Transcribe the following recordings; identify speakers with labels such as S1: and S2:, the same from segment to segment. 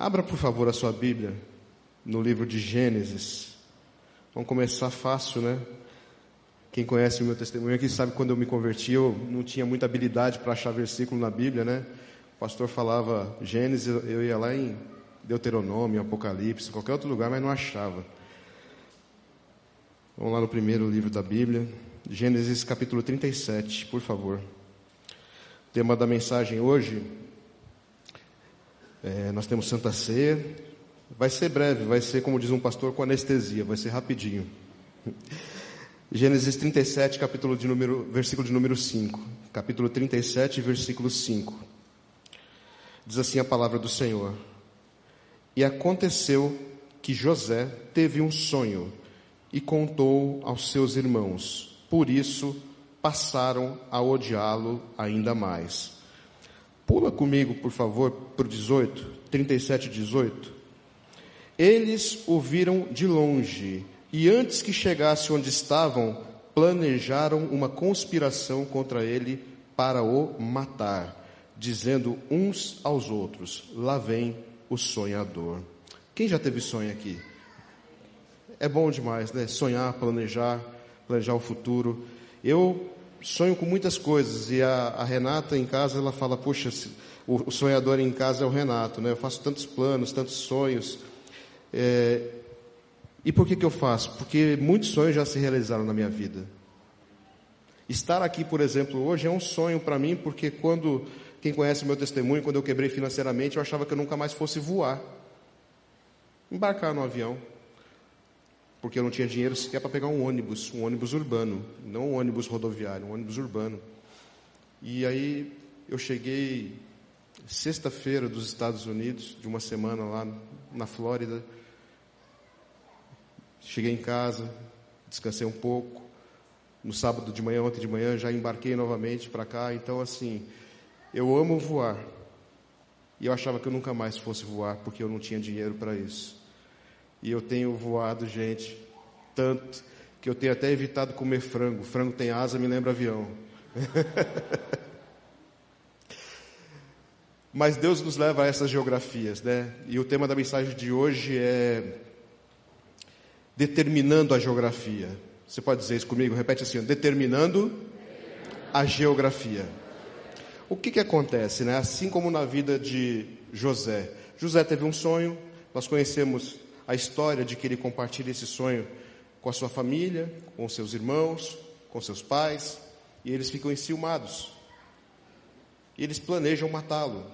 S1: Abra, por favor, a sua Bíblia no livro de Gênesis. Vamos começar fácil, né? Quem conhece o meu testemunho aqui sabe quando eu me converti, eu não tinha muita habilidade para achar versículo na Bíblia, né? O pastor falava Gênesis, eu ia lá em Deuteronômio, Apocalipse, qualquer outro lugar, mas não achava. Vamos lá no primeiro livro da Bíblia, Gênesis capítulo 37, por favor. O tema da mensagem hoje, é, nós temos Santa Ceia, vai ser breve, vai ser, como diz um pastor, com anestesia, vai ser rapidinho. Gênesis 37, capítulo de número, versículo de número 5. Capítulo 37, versículo 5. Diz assim a palavra do Senhor. E aconteceu que José teve um sonho e contou aos seus irmãos. Por isso passaram a odiá-lo ainda mais. Pula comigo, por favor, para o 18, 37, 18. Eles o viram de longe e antes que chegasse onde estavam, planejaram uma conspiração contra ele para o matar, dizendo uns aos outros: Lá vem o sonhador. Quem já teve sonho aqui? É bom demais, né? Sonhar, planejar, planejar o futuro. Eu sonho com muitas coisas e a, a Renata em casa ela fala: Poxa, o, o, sonhador em casa é o Renato, né? Eu faço tantos planos, tantos sonhos. É, e por que, que eu faço? Porque muitos sonhos já se realizaram na minha vida. Estar aqui, por exemplo, hoje é um sonho para mim, porque quando, quem conhece o meu testemunho, quando eu quebrei financeiramente, eu achava que eu nunca mais fosse voar. Embarcar no avião. Porque eu não tinha dinheiro sequer para pegar um ônibus, um ônibus urbano, não um ônibus rodoviário, um ônibus urbano. E aí eu cheguei sexta-feira dos Estados Unidos, de uma semana lá na Flórida, Cheguei em casa, descansei um pouco. No sábado de manhã, ontem de manhã, já embarquei novamente para cá. Então, assim, eu amo voar. E eu achava que eu nunca mais fosse voar, porque eu não tinha dinheiro para isso. E eu tenho voado, gente, tanto que eu tenho até evitado comer frango. Frango tem asa, me lembra avião. Mas Deus nos leva a essas geografias, né? E o tema da mensagem de hoje é determinando a geografia. Você pode dizer isso comigo? Repete assim: determinando a geografia. O que, que acontece, né? Assim como na vida de José. José teve um sonho, nós conhecemos a história de que ele compartilha esse sonho com a sua família, com seus irmãos, com seus pais, e eles ficam enciumados. E eles planejam matá-lo.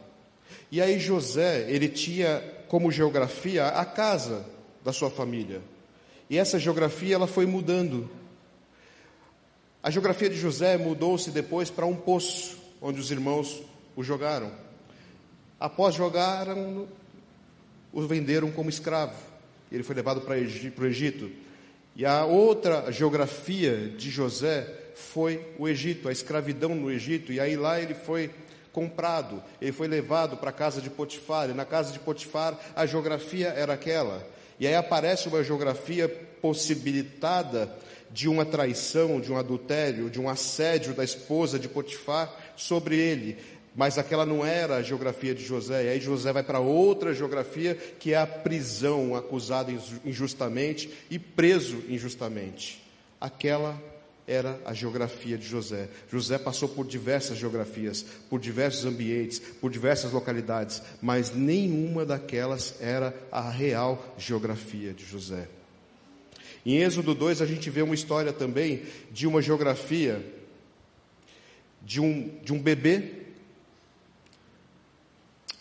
S1: E aí José, ele tinha como geografia a casa da sua família. E essa geografia ela foi mudando. A geografia de José mudou-se depois para um poço, onde os irmãos o jogaram. Após jogaram, o venderam como escravo. Ele foi levado para o Egito. E a outra geografia de José foi o Egito, a escravidão no Egito. E aí lá ele foi comprado, ele foi levado para a casa de Potifar. E na casa de Potifar a geografia era aquela. E aí aparece uma geografia possibilitada de uma traição, de um adultério, de um assédio da esposa de Potifar sobre ele. Mas aquela não era a geografia de José. E aí José vai para outra geografia, que é a prisão, acusado injustamente e preso injustamente. Aquela era a geografia de José. José passou por diversas geografias, por diversos ambientes, por diversas localidades, mas nenhuma daquelas era a real geografia de José. Em Êxodo 2 a gente vê uma história também de uma geografia de um, de um bebê,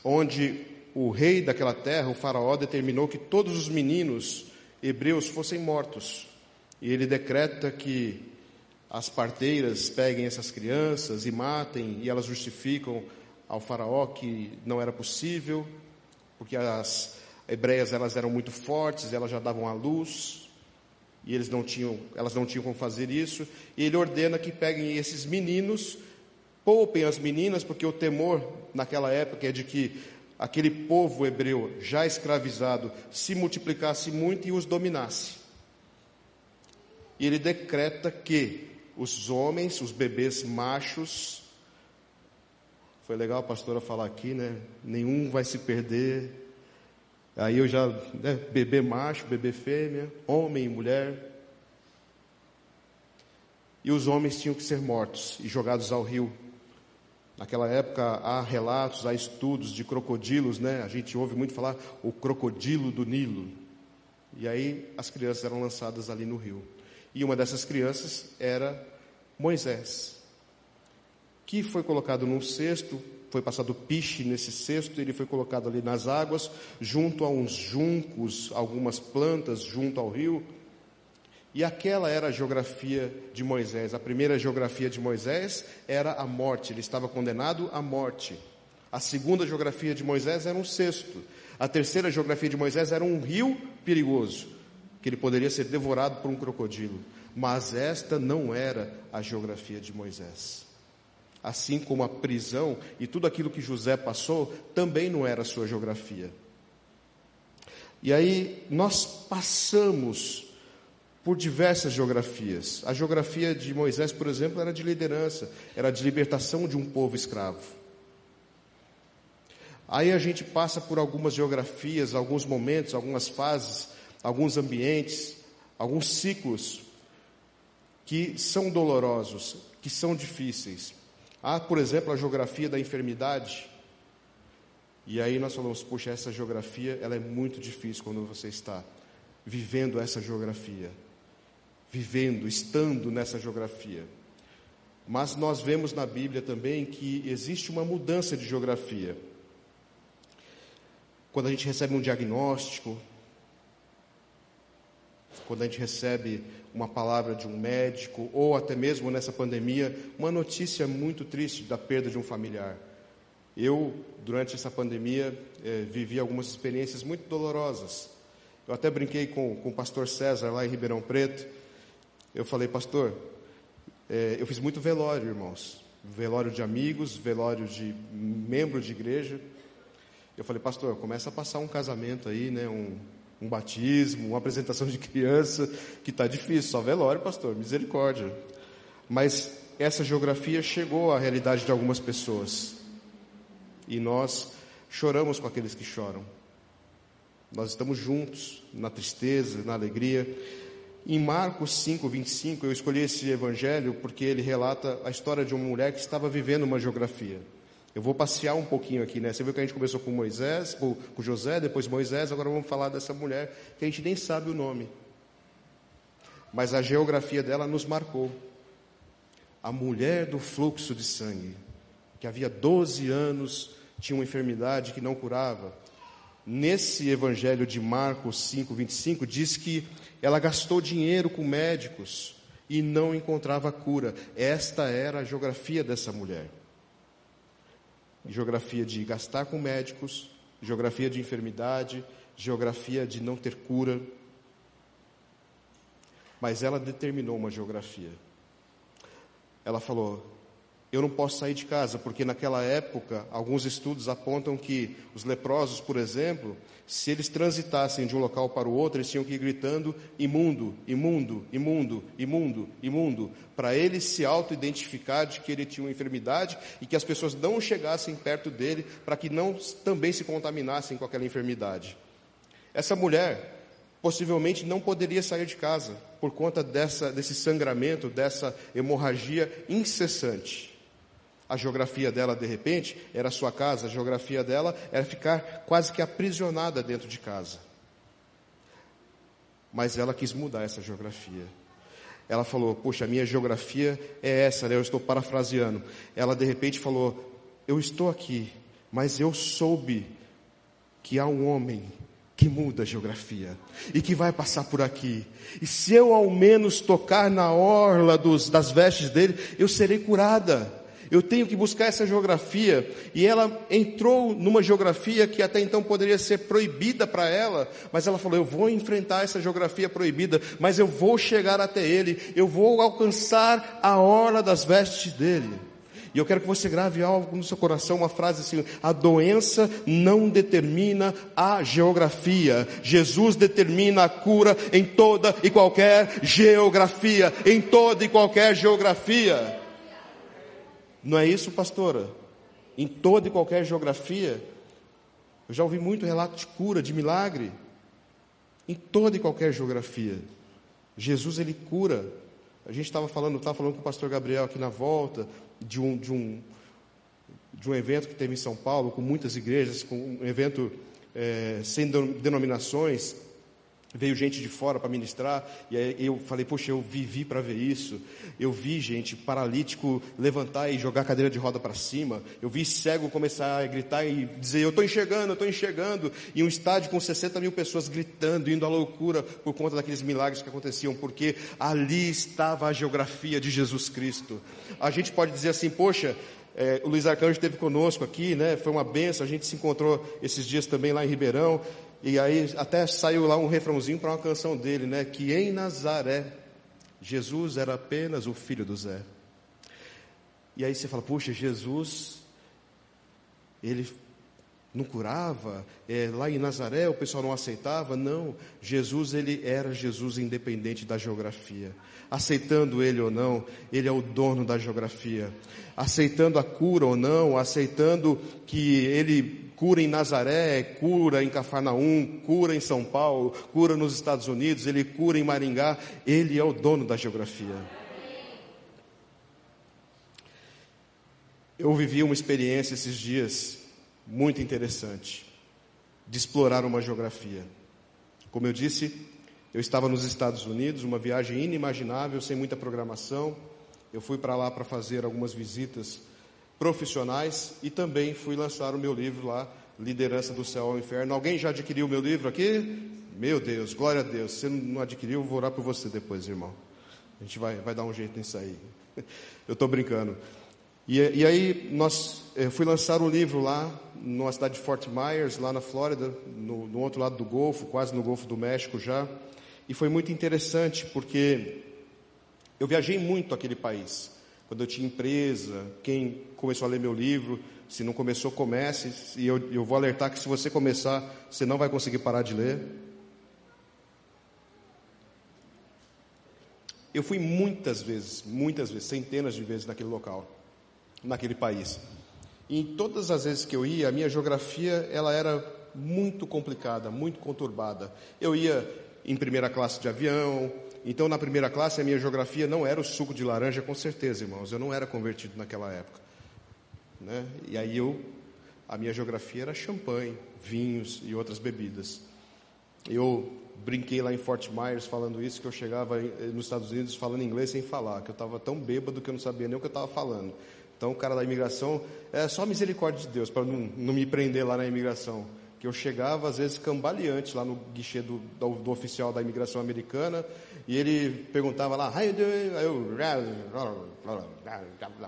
S1: onde o rei daquela terra, o faraó, determinou que todos os meninos hebreus fossem mortos. E ele decreta que as parteiras peguem essas crianças e matem, e elas justificam ao faraó que não era possível, porque as hebreias elas eram muito fortes, elas já davam à luz, e eles não tinham, elas não tinham como fazer isso, e ele ordena que peguem esses meninos, poupem as meninas, porque o temor naquela época é de que aquele povo hebreu já escravizado se multiplicasse muito e os dominasse. E ele decreta que os homens, os bebês machos. Foi legal a pastora falar aqui, né? Nenhum vai se perder. Aí eu já, né, bebê macho, bebê fêmea, homem e mulher. E os homens tinham que ser mortos e jogados ao rio. Naquela época há relatos, há estudos de crocodilos, né? A gente ouve muito falar o crocodilo do Nilo. E aí as crianças eram lançadas ali no rio. E uma dessas crianças era Moisés, que foi colocado num cesto, foi passado piche nesse cesto, ele foi colocado ali nas águas, junto a uns juncos, algumas plantas, junto ao rio. E aquela era a geografia de Moisés. A primeira geografia de Moisés era a morte, ele estava condenado à morte. A segunda geografia de Moisés era um cesto. A terceira geografia de Moisés era um rio perigoso, que ele poderia ser devorado por um crocodilo. Mas esta não era a geografia de Moisés. Assim como a prisão e tudo aquilo que José passou, também não era a sua geografia. E aí nós passamos por diversas geografias. A geografia de Moisés, por exemplo, era de liderança, era de libertação de um povo escravo. Aí a gente passa por algumas geografias, alguns momentos, algumas fases, alguns ambientes, alguns ciclos que são dolorosos, que são difíceis. Há, por exemplo, a geografia da enfermidade. E aí nós falamos, poxa, essa geografia ela é muito difícil quando você está vivendo essa geografia, vivendo, estando nessa geografia. Mas nós vemos na Bíblia também que existe uma mudança de geografia. Quando a gente recebe um diagnóstico, quando a gente recebe uma palavra de um médico, ou até mesmo nessa pandemia, uma notícia muito triste da perda de um familiar. Eu, durante essa pandemia, eh, vivi algumas experiências muito dolorosas. Eu até brinquei com, com o pastor César lá em Ribeirão Preto. Eu falei, pastor, eh, eu fiz muito velório, irmãos. Velório de amigos, velório de membros de igreja. Eu falei, pastor, começa a passar um casamento aí, né? Um, um batismo, uma apresentação de criança, que está difícil, só velório, pastor, misericórdia. Mas essa geografia chegou à realidade de algumas pessoas. E nós choramos com aqueles que choram. Nós estamos juntos na tristeza, na alegria. Em Marcos 5, 25, eu escolhi esse evangelho porque ele relata a história de uma mulher que estava vivendo uma geografia. Eu vou passear um pouquinho aqui, né? Você viu que a gente começou com Moisés, com, José, depois Moisés, agora vamos falar dessa mulher que a gente nem sabe o nome. Mas a geografia dela nos marcou. A mulher do fluxo de sangue, que havia 12 anos tinha uma enfermidade que não curava. Nesse evangelho de Marcos 5, 25, diz que ela gastou dinheiro com médicos e não encontrava cura. Esta era a geografia dessa mulher geografia de gastar com médicos, geografia de enfermidade, geografia de não ter cura. Mas ela determinou uma geografia. Ela falou: eu não posso sair de casa, porque naquela época, alguns estudos apontam que os leprosos, por exemplo, se eles transitassem de um local para o outro, eles tinham que ir gritando imundo, imundo, imundo, imundo, imundo, para ele se auto-identificar de que ele tinha uma enfermidade e que as pessoas não chegassem perto dele para que não também se contaminassem com aquela enfermidade. Essa mulher possivelmente não poderia sair de casa por conta dessa, desse sangramento, dessa hemorragia incessante. A geografia dela, de repente, era sua casa, a geografia dela era ficar quase que aprisionada dentro de casa. Mas ela quis mudar essa geografia. Ela falou: Poxa, a minha geografia é essa, né? eu estou parafraseando. Ela, de repente, falou: Eu estou aqui, mas eu soube que há um homem que muda a geografia e que vai passar por aqui. E se eu ao menos tocar na orla dos, das vestes dele, eu serei curada eu tenho que buscar essa geografia. E ela entrou numa geografia que até então poderia ser proibida para ela, mas ela falou: Eu vou enfrentar essa geografia proibida, mas eu vou chegar até ele, eu vou alcançar a hora das vestes dele. E eu quero que você grave algo no seu coração, uma frase assim: a doença não determina a geografia. Jesus determina a cura em toda e qualquer geografia, em toda e qualquer geografia. Não é isso, pastora? Em toda e qualquer geografia, Eu já ouvi muito relato de cura, de milagre, em toda e qualquer geografia. Jesus ele cura. A gente estava falando, estava falando com o pastor Gabriel aqui na volta de um, de um, de um evento que teve em São Paulo, com muitas igrejas, com um evento é, sem denominações, Veio gente de fora para ministrar, e aí eu falei, poxa, eu vivi para ver isso. Eu vi gente paralítico levantar e jogar a cadeira de roda para cima. Eu vi cego começar a gritar e dizer, eu estou enxergando, eu estou enxergando. E um estádio com 60 mil pessoas gritando, indo à loucura por conta daqueles milagres que aconteciam, porque ali estava a geografia de Jesus Cristo. A gente pode dizer assim, poxa, é, o Luiz Arcanjo esteve conosco aqui, né? Foi uma benção. A gente se encontrou esses dias também lá em Ribeirão. E aí até saiu lá um refrãozinho para uma canção dele, né? Que em Nazaré Jesus era apenas o filho do Zé. E aí você fala, puxa, Jesus, ele não curava, é, lá em Nazaré o pessoal não aceitava, não. Jesus, ele era Jesus independente da geografia. Aceitando ele ou não, ele é o dono da geografia. Aceitando a cura ou não, aceitando que ele cura em Nazaré, cura em Cafarnaum, cura em São Paulo, cura nos Estados Unidos, ele cura em Maringá, ele é o dono da geografia. Eu vivi uma experiência esses dias muito interessante de explorar uma geografia. Como eu disse, eu estava nos Estados Unidos, uma viagem inimaginável, sem muita programação. Eu fui para lá para fazer algumas visitas profissionais e também fui lançar o meu livro lá, Liderança do Céu ao Inferno. Alguém já adquiriu o meu livro aqui? Meu Deus, glória a Deus. Se não adquiriu, eu vou orar por você depois, irmão. A gente vai, vai dar um jeito nisso aí. Eu estou brincando. E, e, aí nós eu fui lançar o livro lá, numa cidade de Fort Myers, lá na Flórida, no, no outro lado do Golfo, quase no Golfo do México já. E foi muito interessante porque eu viajei muito aquele país quando eu tinha empresa, quem começou a ler meu livro, se não começou, comece. E eu, eu vou alertar que se você começar, você não vai conseguir parar de ler. Eu fui muitas vezes, muitas vezes, centenas de vezes naquele local, naquele país. E em todas as vezes que eu ia, a minha geografia ela era muito complicada, muito conturbada. Eu ia em primeira classe de avião, então, na primeira classe, a minha geografia não era o suco de laranja, com certeza, irmãos. Eu não era convertido naquela época. Né? E aí eu, a minha geografia era champanhe, vinhos e outras bebidas. Eu brinquei lá em Fort Myers falando isso, que eu chegava nos Estados Unidos falando inglês sem falar, que eu estava tão bêbado que eu não sabia nem o que eu estava falando. Então o cara da imigração, é só misericórdia de Deus para não, não me prender lá na imigração que eu chegava às vezes cambaleante lá no guichê do, do, do oficial da imigração americana e ele perguntava lá, aí eu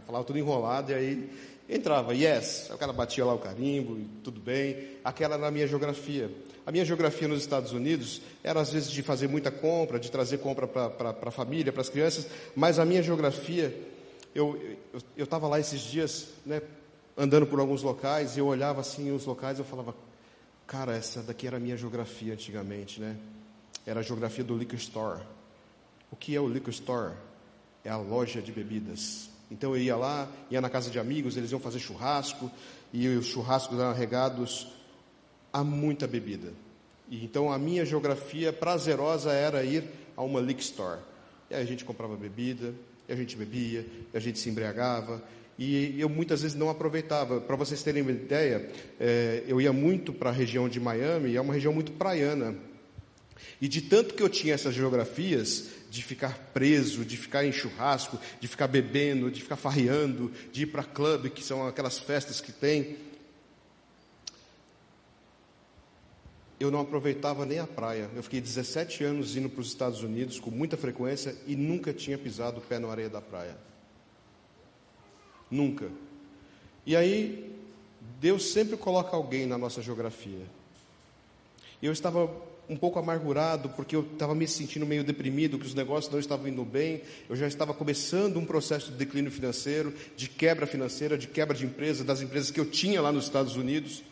S1: falava tudo enrolado e aí entrava, yes, o cara batia lá o carimbo e tudo bem, aquela era a minha geografia. A minha geografia nos Estados Unidos era às vezes de fazer muita compra, de trazer compra para a família, para as crianças, mas a minha geografia, eu estava lá esses dias, né, andando por alguns locais e eu olhava assim os locais eu falava, Cara, essa daqui era a minha geografia antigamente, né? Era a geografia do liquor store. O que é o liquor store? É a loja de bebidas. Então eu ia lá, ia na casa de amigos, eles iam fazer churrasco, e os churrascos eram regados a muita bebida. E então a minha geografia prazerosa era ir a uma liquor store. E aí a gente comprava bebida, e a gente bebia, e a gente se embriagava, e eu muitas vezes não aproveitava. Para vocês terem uma ideia, é, eu ia muito para a região de Miami, é uma região muito praiana. E de tanto que eu tinha essas geografias, de ficar preso, de ficar em churrasco, de ficar bebendo, de ficar farreando, de ir para clube, que são aquelas festas que tem, eu não aproveitava nem a praia. Eu fiquei 17 anos indo para os Estados Unidos com muita frequência e nunca tinha pisado o pé na areia da praia. Nunca. E aí, Deus sempre coloca alguém na nossa geografia. Eu estava um pouco amargurado, porque eu estava me sentindo meio deprimido, que os negócios não estavam indo bem, eu já estava começando um processo de declínio financeiro, de quebra financeira, de quebra de empresa, das empresas que eu tinha lá nos Estados Unidos.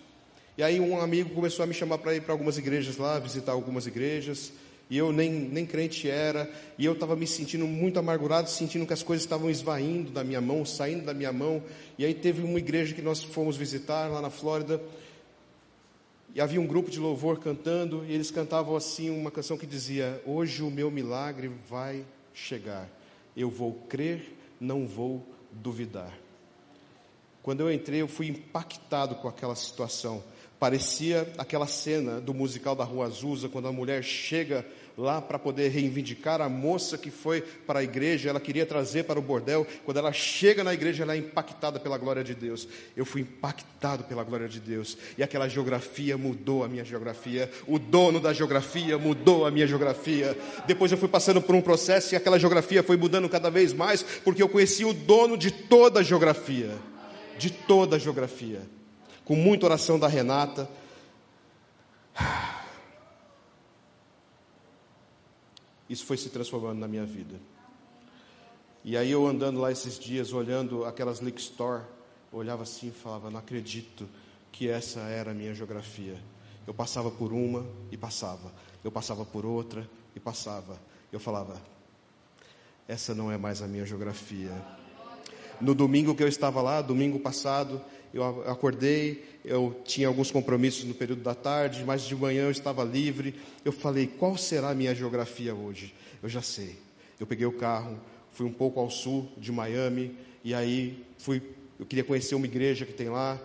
S1: E aí um amigo começou a me chamar para ir para algumas igrejas lá, visitar algumas igrejas, e eu nem, nem crente era, e eu estava me sentindo muito amargurado, sentindo que as coisas estavam esvaindo da minha mão, saindo da minha mão. E aí teve uma igreja que nós fomos visitar lá na Flórida, e havia um grupo de louvor cantando, e eles cantavam assim uma canção que dizia: Hoje o meu milagre vai chegar. Eu vou crer, não vou duvidar. Quando eu entrei, eu fui impactado com aquela situação. Parecia aquela cena do musical da Rua Azusa, quando a mulher chega lá para poder reivindicar a moça que foi para a igreja, ela queria trazer para o bordel. Quando ela chega na igreja, ela é impactada pela glória de Deus. Eu fui impactado pela glória de Deus. E aquela geografia mudou a minha geografia. O dono da geografia mudou a minha geografia. Depois eu fui passando por um processo e aquela geografia foi mudando cada vez mais, porque eu conheci o dono de toda a geografia. De toda a geografia. Com muita oração da Renata. isso foi se transformando na minha vida. E aí eu andando lá esses dias, olhando aquelas liquor store, olhava assim e falava, não acredito que essa era a minha geografia. Eu passava por uma e passava. Eu passava por outra e passava. Eu falava, essa não é mais a minha geografia. No domingo que eu estava lá, domingo passado, eu acordei, eu tinha alguns compromissos no período da tarde, mas de manhã eu estava livre. Eu falei, qual será a minha geografia hoje? Eu já sei. Eu peguei o carro, fui um pouco ao sul de Miami, e aí fui, eu queria conhecer uma igreja que tem lá.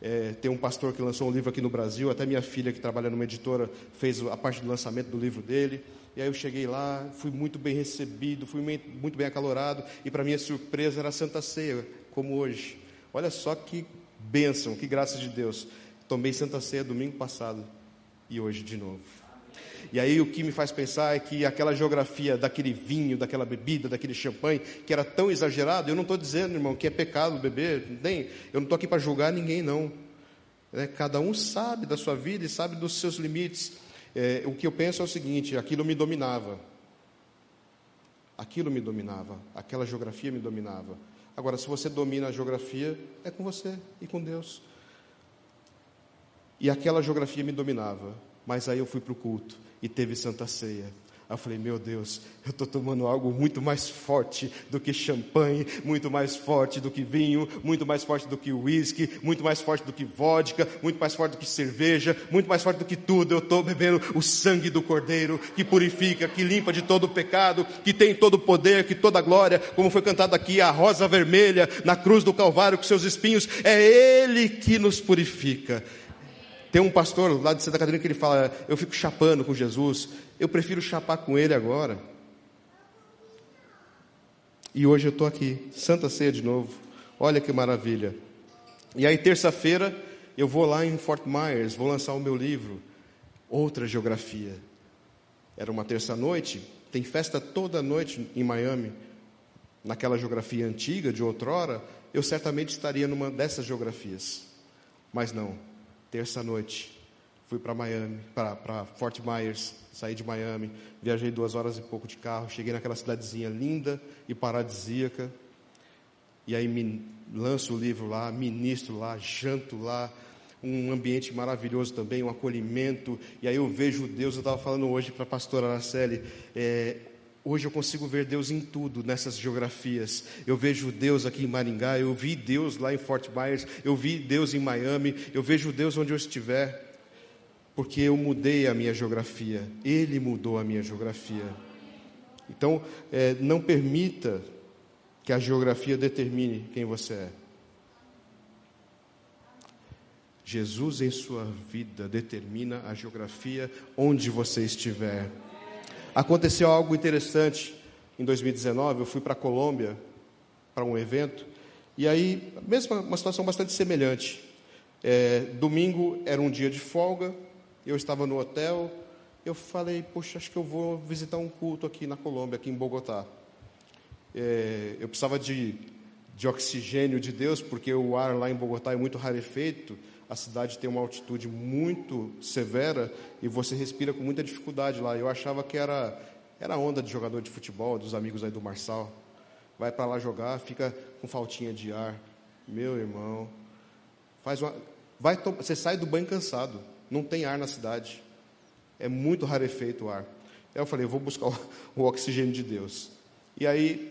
S1: É, tem um pastor que lançou um livro aqui no Brasil, até minha filha que trabalha numa editora fez a parte do lançamento do livro dele. E aí eu cheguei lá, fui muito bem recebido, fui muito bem acalorado, e para minha surpresa era Santa Ceia, como hoje. Olha só que bênção, que graça de Deus. Tomei Santa Ceia domingo passado e hoje de novo. E aí o que me faz pensar é que aquela geografia daquele vinho, daquela bebida, daquele champanhe, que era tão exagerado, eu não estou dizendo, irmão, que é pecado beber, nem, eu não estou aqui para julgar ninguém, não. É, cada um sabe da sua vida e sabe dos seus limites. É, o que eu penso é o seguinte: aquilo me dominava. Aquilo me dominava, aquela geografia me dominava. Agora, se você domina a geografia, é com você e com Deus. E aquela geografia me dominava, mas aí eu fui para o culto e teve Santa Ceia. Eu falei, meu Deus, eu estou tomando algo muito mais forte do que champanhe, muito mais forte do que vinho, muito mais forte do que uísque, muito mais forte do que vodka, muito mais forte do que cerveja, muito mais forte do que tudo. Eu estou bebendo o sangue do Cordeiro, que purifica, que limpa de todo o pecado, que tem todo o poder, que toda a glória, como foi cantado aqui, a rosa vermelha na cruz do Calvário com seus espinhos, é Ele que nos purifica. Tem um pastor lá de Santa Catarina que ele fala: Eu fico chapando com Jesus, eu prefiro chapar com ele agora. E hoje eu estou aqui, Santa Ceia de novo. Olha que maravilha. E aí, terça-feira, eu vou lá em Fort Myers, vou lançar o meu livro, Outra Geografia. Era uma terça-noite, tem festa toda noite em Miami. Naquela geografia antiga, de outrora, eu certamente estaria numa dessas geografias. Mas não, terça-noite, fui para Miami, para Fort Myers, saí de Miami, viajei duas horas e pouco de carro, cheguei naquela cidadezinha linda e paradisíaca, e aí me lanço o livro lá, ministro lá, janto lá, um ambiente maravilhoso também, um acolhimento, e aí eu vejo Deus, eu estava falando hoje para a pastora Araceli, é, Hoje eu consigo ver Deus em tudo, nessas geografias. Eu vejo Deus aqui em Maringá, eu vi Deus lá em Fort Myers, eu vi Deus em Miami, eu vejo Deus onde eu estiver, porque eu mudei a minha geografia, Ele mudou a minha geografia. Então, é, não permita que a geografia determine quem você é. Jesus em sua vida determina a geografia onde você estiver. Aconteceu algo interessante em 2019. Eu fui para a Colômbia para um evento e aí, mesmo uma situação bastante semelhante. É, domingo era um dia de folga, eu estava no hotel. Eu falei, puxa, acho que eu vou visitar um culto aqui na Colômbia, aqui em Bogotá. É, eu precisava de, de oxigênio de Deus, porque o ar lá em Bogotá é muito rarefeito a cidade tem uma altitude muito severa e você respira com muita dificuldade lá. Eu achava que era, era onda de jogador de futebol, dos amigos aí do Marçal. Vai para lá jogar, fica com faltinha de ar. Meu irmão, faz uma, vai você sai do banho cansado, não tem ar na cidade. É muito rarefeito o ar. Aí eu falei, vou buscar o oxigênio de Deus. E aí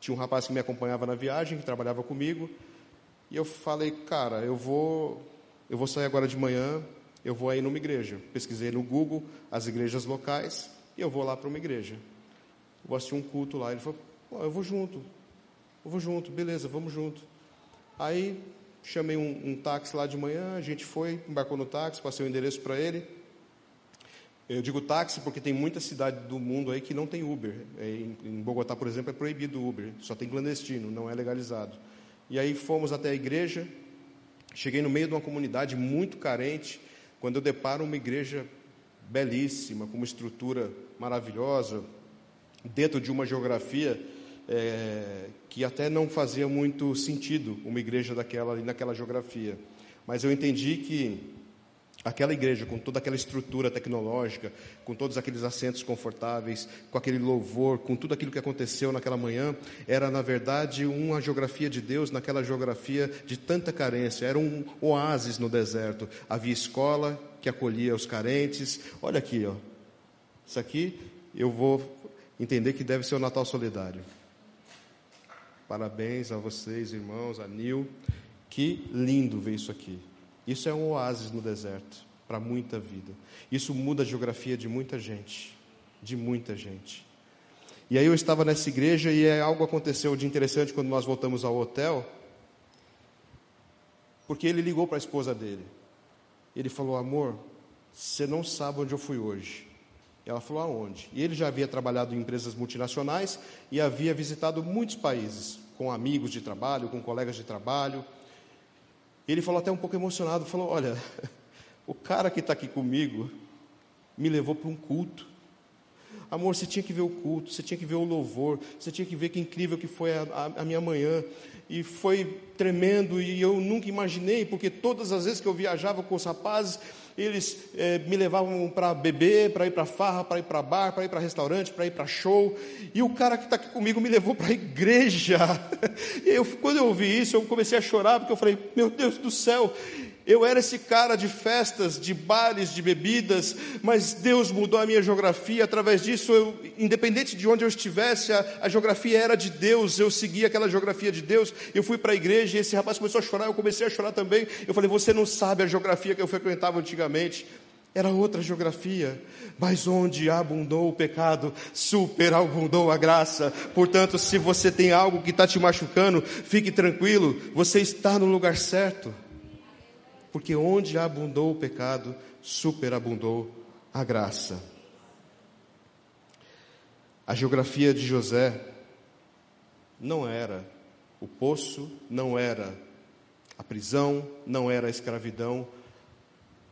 S1: tinha um rapaz que me acompanhava na viagem, que trabalhava comigo, e eu falei, cara, eu vou eu vou sair agora de manhã, eu vou aí numa igreja. Pesquisei no Google as igrejas locais e eu vou lá para uma igreja. vou assistir um culto lá. Ele falou, eu vou junto. Eu vou junto, beleza, vamos junto. Aí chamei um, um táxi lá de manhã, a gente foi, embarcou no táxi, passei o endereço para ele. Eu digo táxi porque tem muita cidade do mundo aí que não tem Uber. É, em Bogotá, por exemplo, é proibido o Uber, só tem clandestino, não é legalizado. E aí fomos até a igreja, cheguei no meio de uma comunidade muito carente, quando eu deparo uma igreja belíssima, com uma estrutura maravilhosa, dentro de uma geografia é, que até não fazia muito sentido uma igreja daquela naquela geografia. Mas eu entendi que Aquela igreja, com toda aquela estrutura tecnológica, com todos aqueles assentos confortáveis, com aquele louvor, com tudo aquilo que aconteceu naquela manhã, era na verdade uma geografia de Deus naquela geografia de tanta carência. Era um oásis no deserto. Havia escola que acolhia os carentes. Olha aqui, ó. Isso aqui eu vou entender que deve ser o Natal Solidário. Parabéns a vocês, irmãos, a Nil. Que lindo ver isso aqui. Isso é um oásis no deserto para muita vida. Isso muda a geografia de muita gente, de muita gente. E aí eu estava nessa igreja e algo aconteceu de interessante quando nós voltamos ao hotel, porque ele ligou para a esposa dele. Ele falou: "Amor, você não sabe onde eu fui hoje". Ela falou: "Aonde?". E ele já havia trabalhado em empresas multinacionais e havia visitado muitos países com amigos de trabalho, com colegas de trabalho. Ele falou até um pouco emocionado, falou: "Olha, o cara que está aqui comigo me levou para um culto. Amor, você tinha que ver o culto, você tinha que ver o louvor, você tinha que ver que incrível que foi a, a, a minha manhã. E foi tremendo, e eu nunca imaginei, porque todas as vezes que eu viajava com os rapazes, eles é, me levavam para beber, para ir para farra, para ir para bar, para ir para restaurante, para ir para show. E o cara que está aqui comigo me levou para a igreja. Eu, quando eu ouvi isso, eu comecei a chorar, porque eu falei: Meu Deus do céu, eu era esse cara de festas, de bares, de bebidas, mas Deus mudou a minha geografia. Através disso, eu, independente de onde eu estivesse, a, a geografia era de Deus. Eu seguia aquela geografia de Deus. Eu fui para a igreja e esse rapaz começou a chorar. Eu comecei a chorar também. Eu falei: Você não sabe a geografia que eu frequentava antigamente. Era outra geografia, mas onde abundou o pecado, superabundou a graça. Portanto, se você tem algo que está te machucando, fique tranquilo, você está no lugar certo porque onde abundou o pecado, superabundou a graça. A geografia de José não era o poço, não era a prisão, não era a escravidão.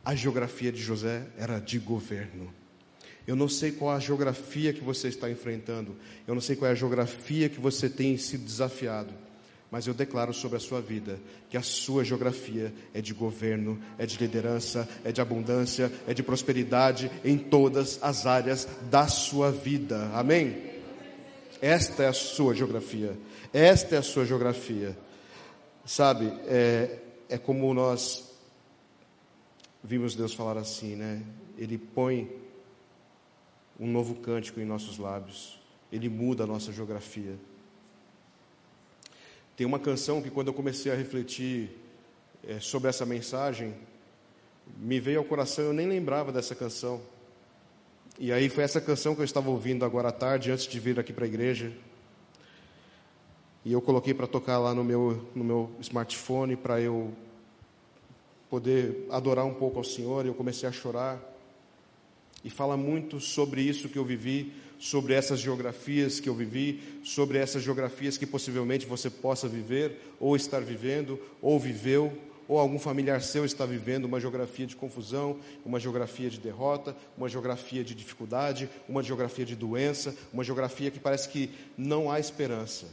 S1: A geografia de José era de governo. Eu não sei qual a geografia que você está enfrentando, eu não sei qual é a geografia que você tem sido desafiado mas eu declaro sobre a sua vida que a sua geografia é de governo, é de liderança, é de abundância, é de prosperidade em todas as áreas da sua vida. Amém? Esta é a sua geografia. Esta é a sua geografia. Sabe, é, é como nós vimos Deus falar assim, né? Ele põe um novo cântico em nossos lábios. Ele muda a nossa geografia. Tem uma canção que, quando eu comecei a refletir é, sobre essa mensagem, me veio ao coração, eu nem lembrava dessa canção. E aí foi essa canção que eu estava ouvindo agora à tarde, antes de vir aqui para a igreja. E eu coloquei para tocar lá no meu, no meu smartphone, para eu poder adorar um pouco ao Senhor. E eu comecei a chorar. E fala muito sobre isso que eu vivi, sobre essas geografias que eu vivi, sobre essas geografias que possivelmente você possa viver, ou estar vivendo, ou viveu, ou algum familiar seu está vivendo uma geografia de confusão, uma geografia de derrota, uma geografia de dificuldade, uma geografia de doença, uma geografia que parece que não há esperança.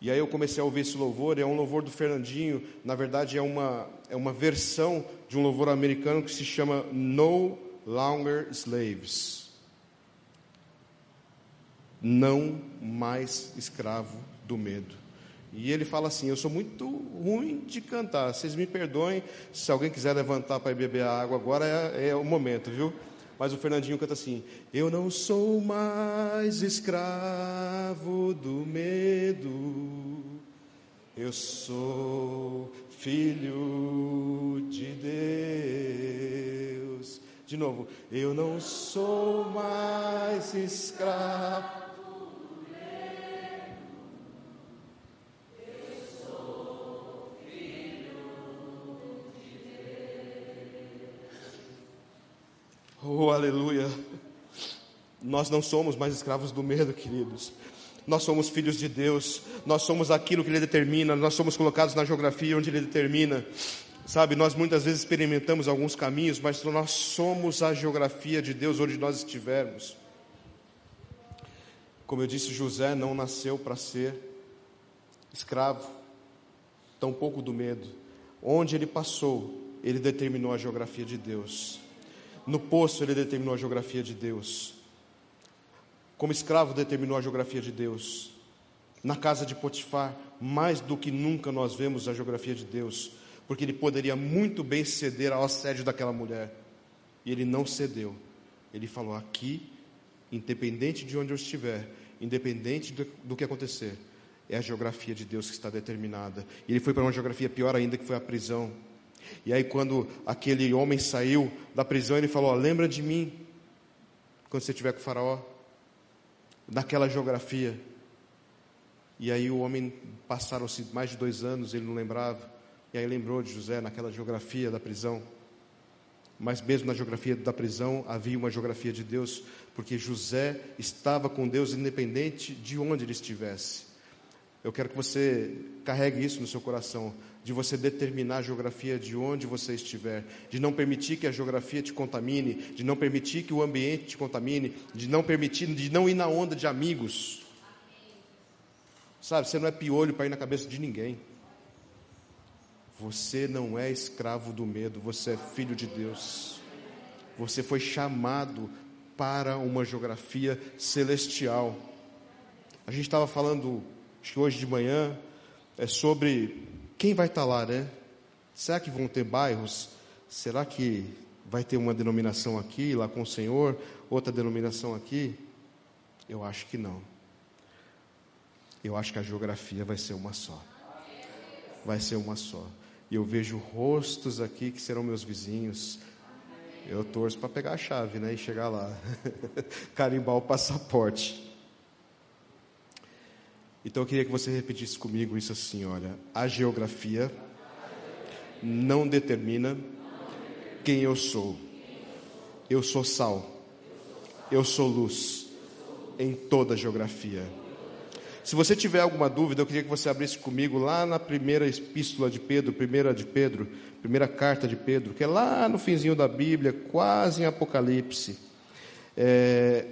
S1: E aí eu comecei a ouvir esse louvor, é um louvor do Fernandinho, na verdade é uma, é uma versão de um louvor americano que se chama No Longer Slaves não mais escravo do medo. E ele fala assim: Eu sou muito ruim de cantar, vocês me perdoem. Se alguém quiser levantar para beber a água agora, é, é o momento, viu? Mas o Fernandinho canta assim: Eu não sou mais escravo do medo, eu sou filho de Deus. De novo, eu não sou mais escravo. Oh, aleluia. Nós não somos mais escravos do medo, queridos. Nós somos filhos de Deus, nós somos aquilo que Ele determina, nós somos colocados na geografia onde Ele determina. Sabe, nós muitas vezes experimentamos alguns caminhos, mas nós somos a geografia de Deus onde nós estivermos. Como eu disse, José não nasceu para ser escravo, tampouco do medo. Onde ele passou, ele determinou a geografia de Deus. No poço, ele determinou a geografia de Deus. Como escravo, determinou a geografia de Deus. Na casa de Potifar, mais do que nunca nós vemos a geografia de Deus, porque ele poderia muito bem ceder ao assédio daquela mulher. E ele não cedeu. Ele falou: aqui, independente de onde eu estiver, independente do, que acontecer, é a geografia de Deus que está determinada. E ele foi para uma geografia pior ainda, que foi a prisão. E aí, quando aquele homem saiu da prisão, ele falou: Lembra de mim quando você estiver com o Faraó naquela geografia. E aí o homem, passaram-se mais de dois anos, ele não lembrava. E aí lembrou de José naquela geografia da prisão. Mas mesmo na geografia da prisão havia uma geografia de Deus, porque José estava com Deus independente de onde ele estivesse. Eu quero que você carregue isso no seu coração, de você determinar a geografia de onde você estiver, de não permitir que a geografia te contamine, de não permitir que o ambiente te contamine, de não permitir, de não ir na onda de amigos. Sabe, você não é piolho para ir na cabeça de ninguém. Você não é escravo do medo, você é filho de Deus. Você foi chamado para uma geografia celestial. A gente estava falando, acho que hoje de manhã, é sobre quem vai estar lá, né? Será que vão ter bairros? Será que vai ter uma denominação aqui, lá com o Senhor, outra denominação aqui? Eu acho que não. Eu acho que a geografia vai ser uma só. Vai ser uma só. E eu vejo rostos aqui que serão meus vizinhos. Eu torço para pegar a chave, né? E chegar lá. Carimbar o passaporte. Então eu queria que você repetisse comigo isso assim, olha, a geografia não determina quem eu sou. Eu sou sal. Eu sou luz em toda a geografia. Se você tiver alguma dúvida, eu queria que você abrisse comigo lá na primeira epístola de Pedro, primeira de Pedro, primeira carta de Pedro, que é lá no finzinho da Bíblia, quase em Apocalipse. É,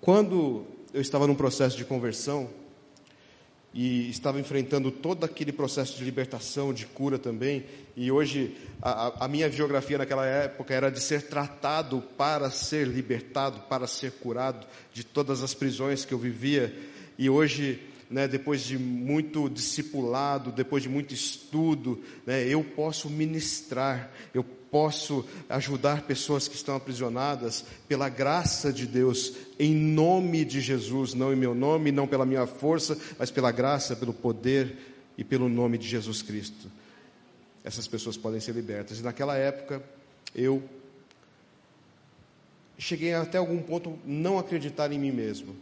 S1: Quando eu estava num processo de conversão e estava enfrentando todo aquele processo de libertação, de cura também, e hoje a, a minha geografia naquela época era de ser tratado para ser libertado, para ser curado de todas as prisões que eu vivia, e hoje né, depois de muito discipulado, depois de muito estudo, né, eu posso ministrar, eu posso ajudar pessoas que estão aprisionadas pela graça de Deus, em nome de Jesus, não em meu nome, não pela minha força, mas pela graça, pelo poder e pelo nome de Jesus Cristo. Essas pessoas podem ser libertas. E naquela época, eu cheguei até algum ponto não acreditar em mim mesmo.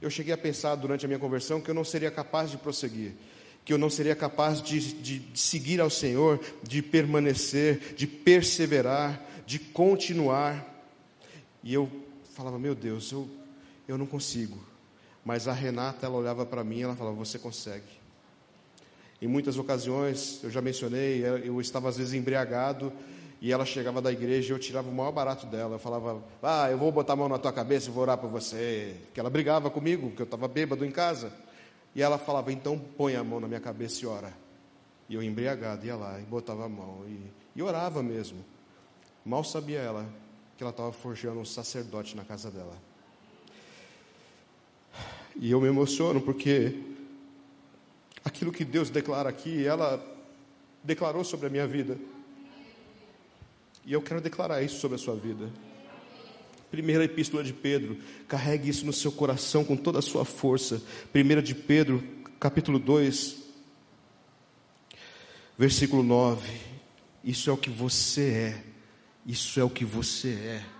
S1: Eu cheguei a pensar durante a minha conversão que eu não seria capaz de prosseguir, que eu não seria capaz de, de, de seguir ao Senhor, de permanecer, de perseverar, de continuar. E eu falava, meu Deus, eu, eu não consigo. Mas a Renata, ela olhava para mim e ela falava, você consegue. Em muitas ocasiões, eu já mencionei, eu estava às vezes embriagado e ela chegava da igreja e eu tirava o maior barato dela. Eu falava, ah, eu vou botar a mão na tua cabeça e vou orar por você. Que ela brigava comigo, que eu estava bêbado em casa. E ela falava, então põe a mão na minha cabeça e ora. E eu embriagado ia lá e botava a mão e, e orava mesmo. Mal sabia ela que ela estava forjando um sacerdote na casa dela. E eu me emociono porque aquilo que Deus declara aqui, ela declarou sobre a minha vida. E eu quero declarar isso sobre a sua vida. Primeira epístola de Pedro, carregue isso no seu coração com toda a sua força. Primeira de Pedro, capítulo 2, versículo 9. Isso é o que você é. Isso é o que você é.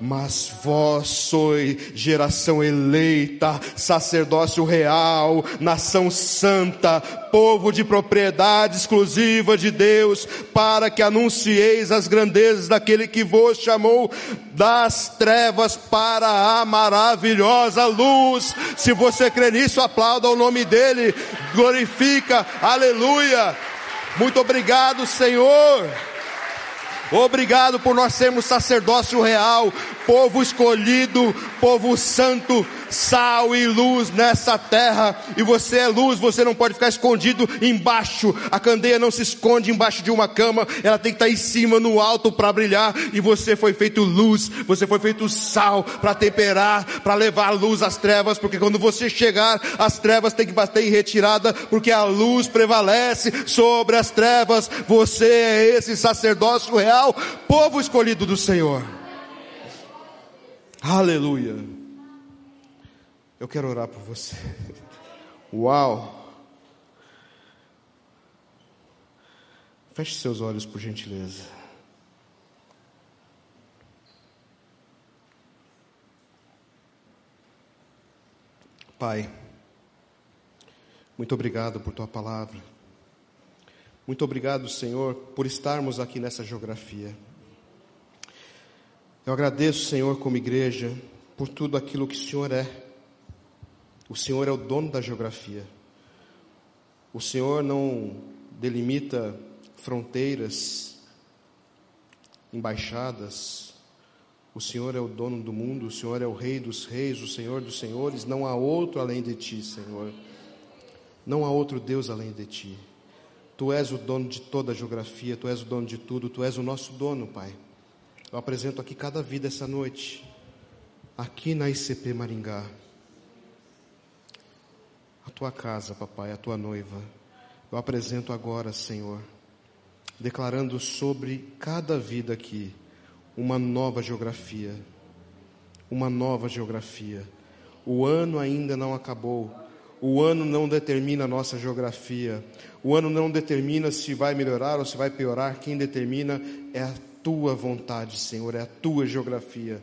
S1: Mas vós sois geração eleita, sacerdócio real, nação santa, povo de propriedade exclusiva de Deus, para que anuncieis as grandezas daquele que vos chamou das trevas para a maravilhosa luz. Se você crê nisso, aplauda o nome dele, glorifica, aleluia. Muito obrigado, Senhor. Obrigado por nós sermos sacerdócio real, povo escolhido, povo santo, sal e luz nessa terra. E você é luz, você não pode ficar escondido embaixo. A candeia não se esconde embaixo de uma cama, ela tem que estar em cima, no alto para brilhar. E você foi feito luz, você foi feito sal para temperar, para levar luz às trevas, porque quando você chegar, as trevas têm que bater em retirada, porque a luz prevalece sobre as trevas. Você é esse sacerdócio real, povo escolhido do Senhor. Aleluia. Eu quero orar por você. Uau! Feche seus olhos, por gentileza. Pai, muito obrigado por tua palavra. Muito obrigado, Senhor, por estarmos aqui nessa geografia. Eu agradeço, Senhor, como igreja, por tudo aquilo que o Senhor é. O Senhor é o dono da geografia. O Senhor não delimita fronteiras, embaixadas. O Senhor é o dono do mundo, o Senhor é o Rei dos Reis, o Senhor dos Senhores. Não há outro além de ti, Senhor. Não há outro Deus além de ti. Tu és o dono de toda a geografia, tu és o dono de tudo, tu és o nosso dono, Pai. Eu apresento aqui cada vida essa noite, aqui na ICP Maringá a tua casa, papai, a tua noiva. Eu apresento agora, Senhor, declarando sobre cada vida aqui uma nova geografia. Uma nova geografia. O ano ainda não acabou. O ano não determina a nossa geografia. O ano não determina se vai melhorar ou se vai piorar. Quem determina é a tua vontade, Senhor, é a tua geografia.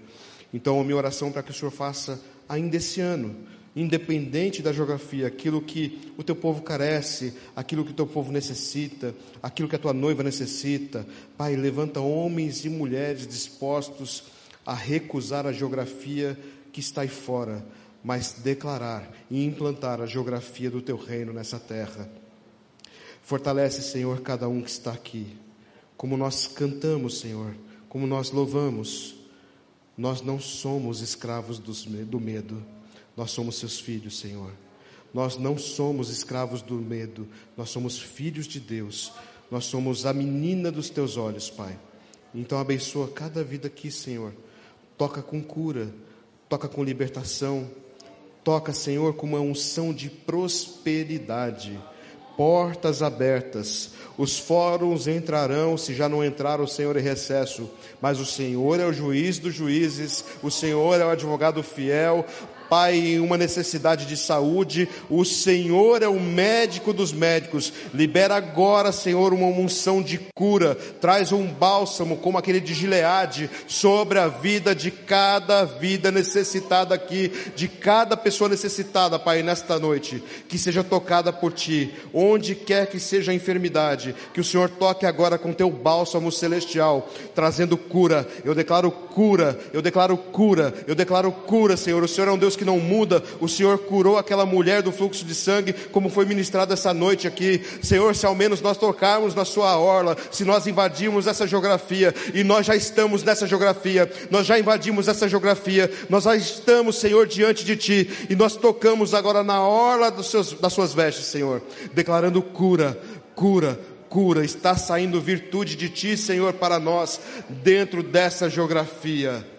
S1: Então, a minha oração para que o Senhor faça ainda esse ano independente da geografia, aquilo que o teu povo carece, aquilo que o teu povo necessita, aquilo que a tua noiva necessita. Pai, levanta homens e mulheres dispostos a recusar a geografia que está aí fora, mas declarar e implantar a geografia do teu reino nessa terra. Fortalece, Senhor, cada um que está aqui. Como nós cantamos, Senhor, como nós louvamos, nós não somos escravos do medo nós somos seus filhos, Senhor. Nós não somos escravos do medo, nós somos filhos de Deus. Nós somos a menina dos teus olhos, Pai. Então abençoa cada vida aqui, Senhor. Toca com cura, toca com libertação, toca, Senhor, com uma unção de prosperidade portas abertas. Os fóruns entrarão, se já não entraram, o Senhor é recesso. Mas o Senhor é o juiz dos juízes, o Senhor é o advogado fiel, Pai, uma necessidade de saúde, o Senhor é o médico dos médicos. Libera agora, Senhor, uma unção de cura. Traz um bálsamo, como aquele de Gileade, sobre a vida de cada vida necessitada aqui, de cada pessoa necessitada, Pai, nesta noite. Que seja tocada por Ti, onde quer que seja a enfermidade, que o Senhor toque agora com Teu bálsamo celestial, trazendo cura. Eu declaro cura, eu declaro cura, eu declaro cura, Senhor. O Senhor é um Deus Deus que não muda. O Senhor curou aquela mulher do fluxo de sangue, como foi ministrado essa noite aqui. Senhor, se ao menos nós tocarmos na sua orla, se nós invadirmos essa geografia, e nós já estamos nessa geografia, nós já invadimos essa geografia, nós já estamos, Senhor, diante de Ti, e nós tocamos agora na orla seus, das Suas vestes, Senhor, declarando cura, cura, cura, está saindo virtude de Ti, Senhor, para nós, dentro dessa geografia.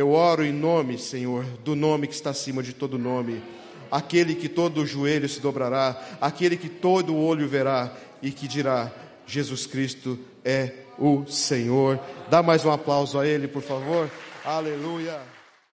S1: Eu oro em nome, Senhor, do nome que está acima de todo nome, aquele que todo joelho se dobrará, aquele que todo olho verá e que dirá: Jesus Cristo é o Senhor. Dá mais um aplauso a Ele, por favor. Aleluia.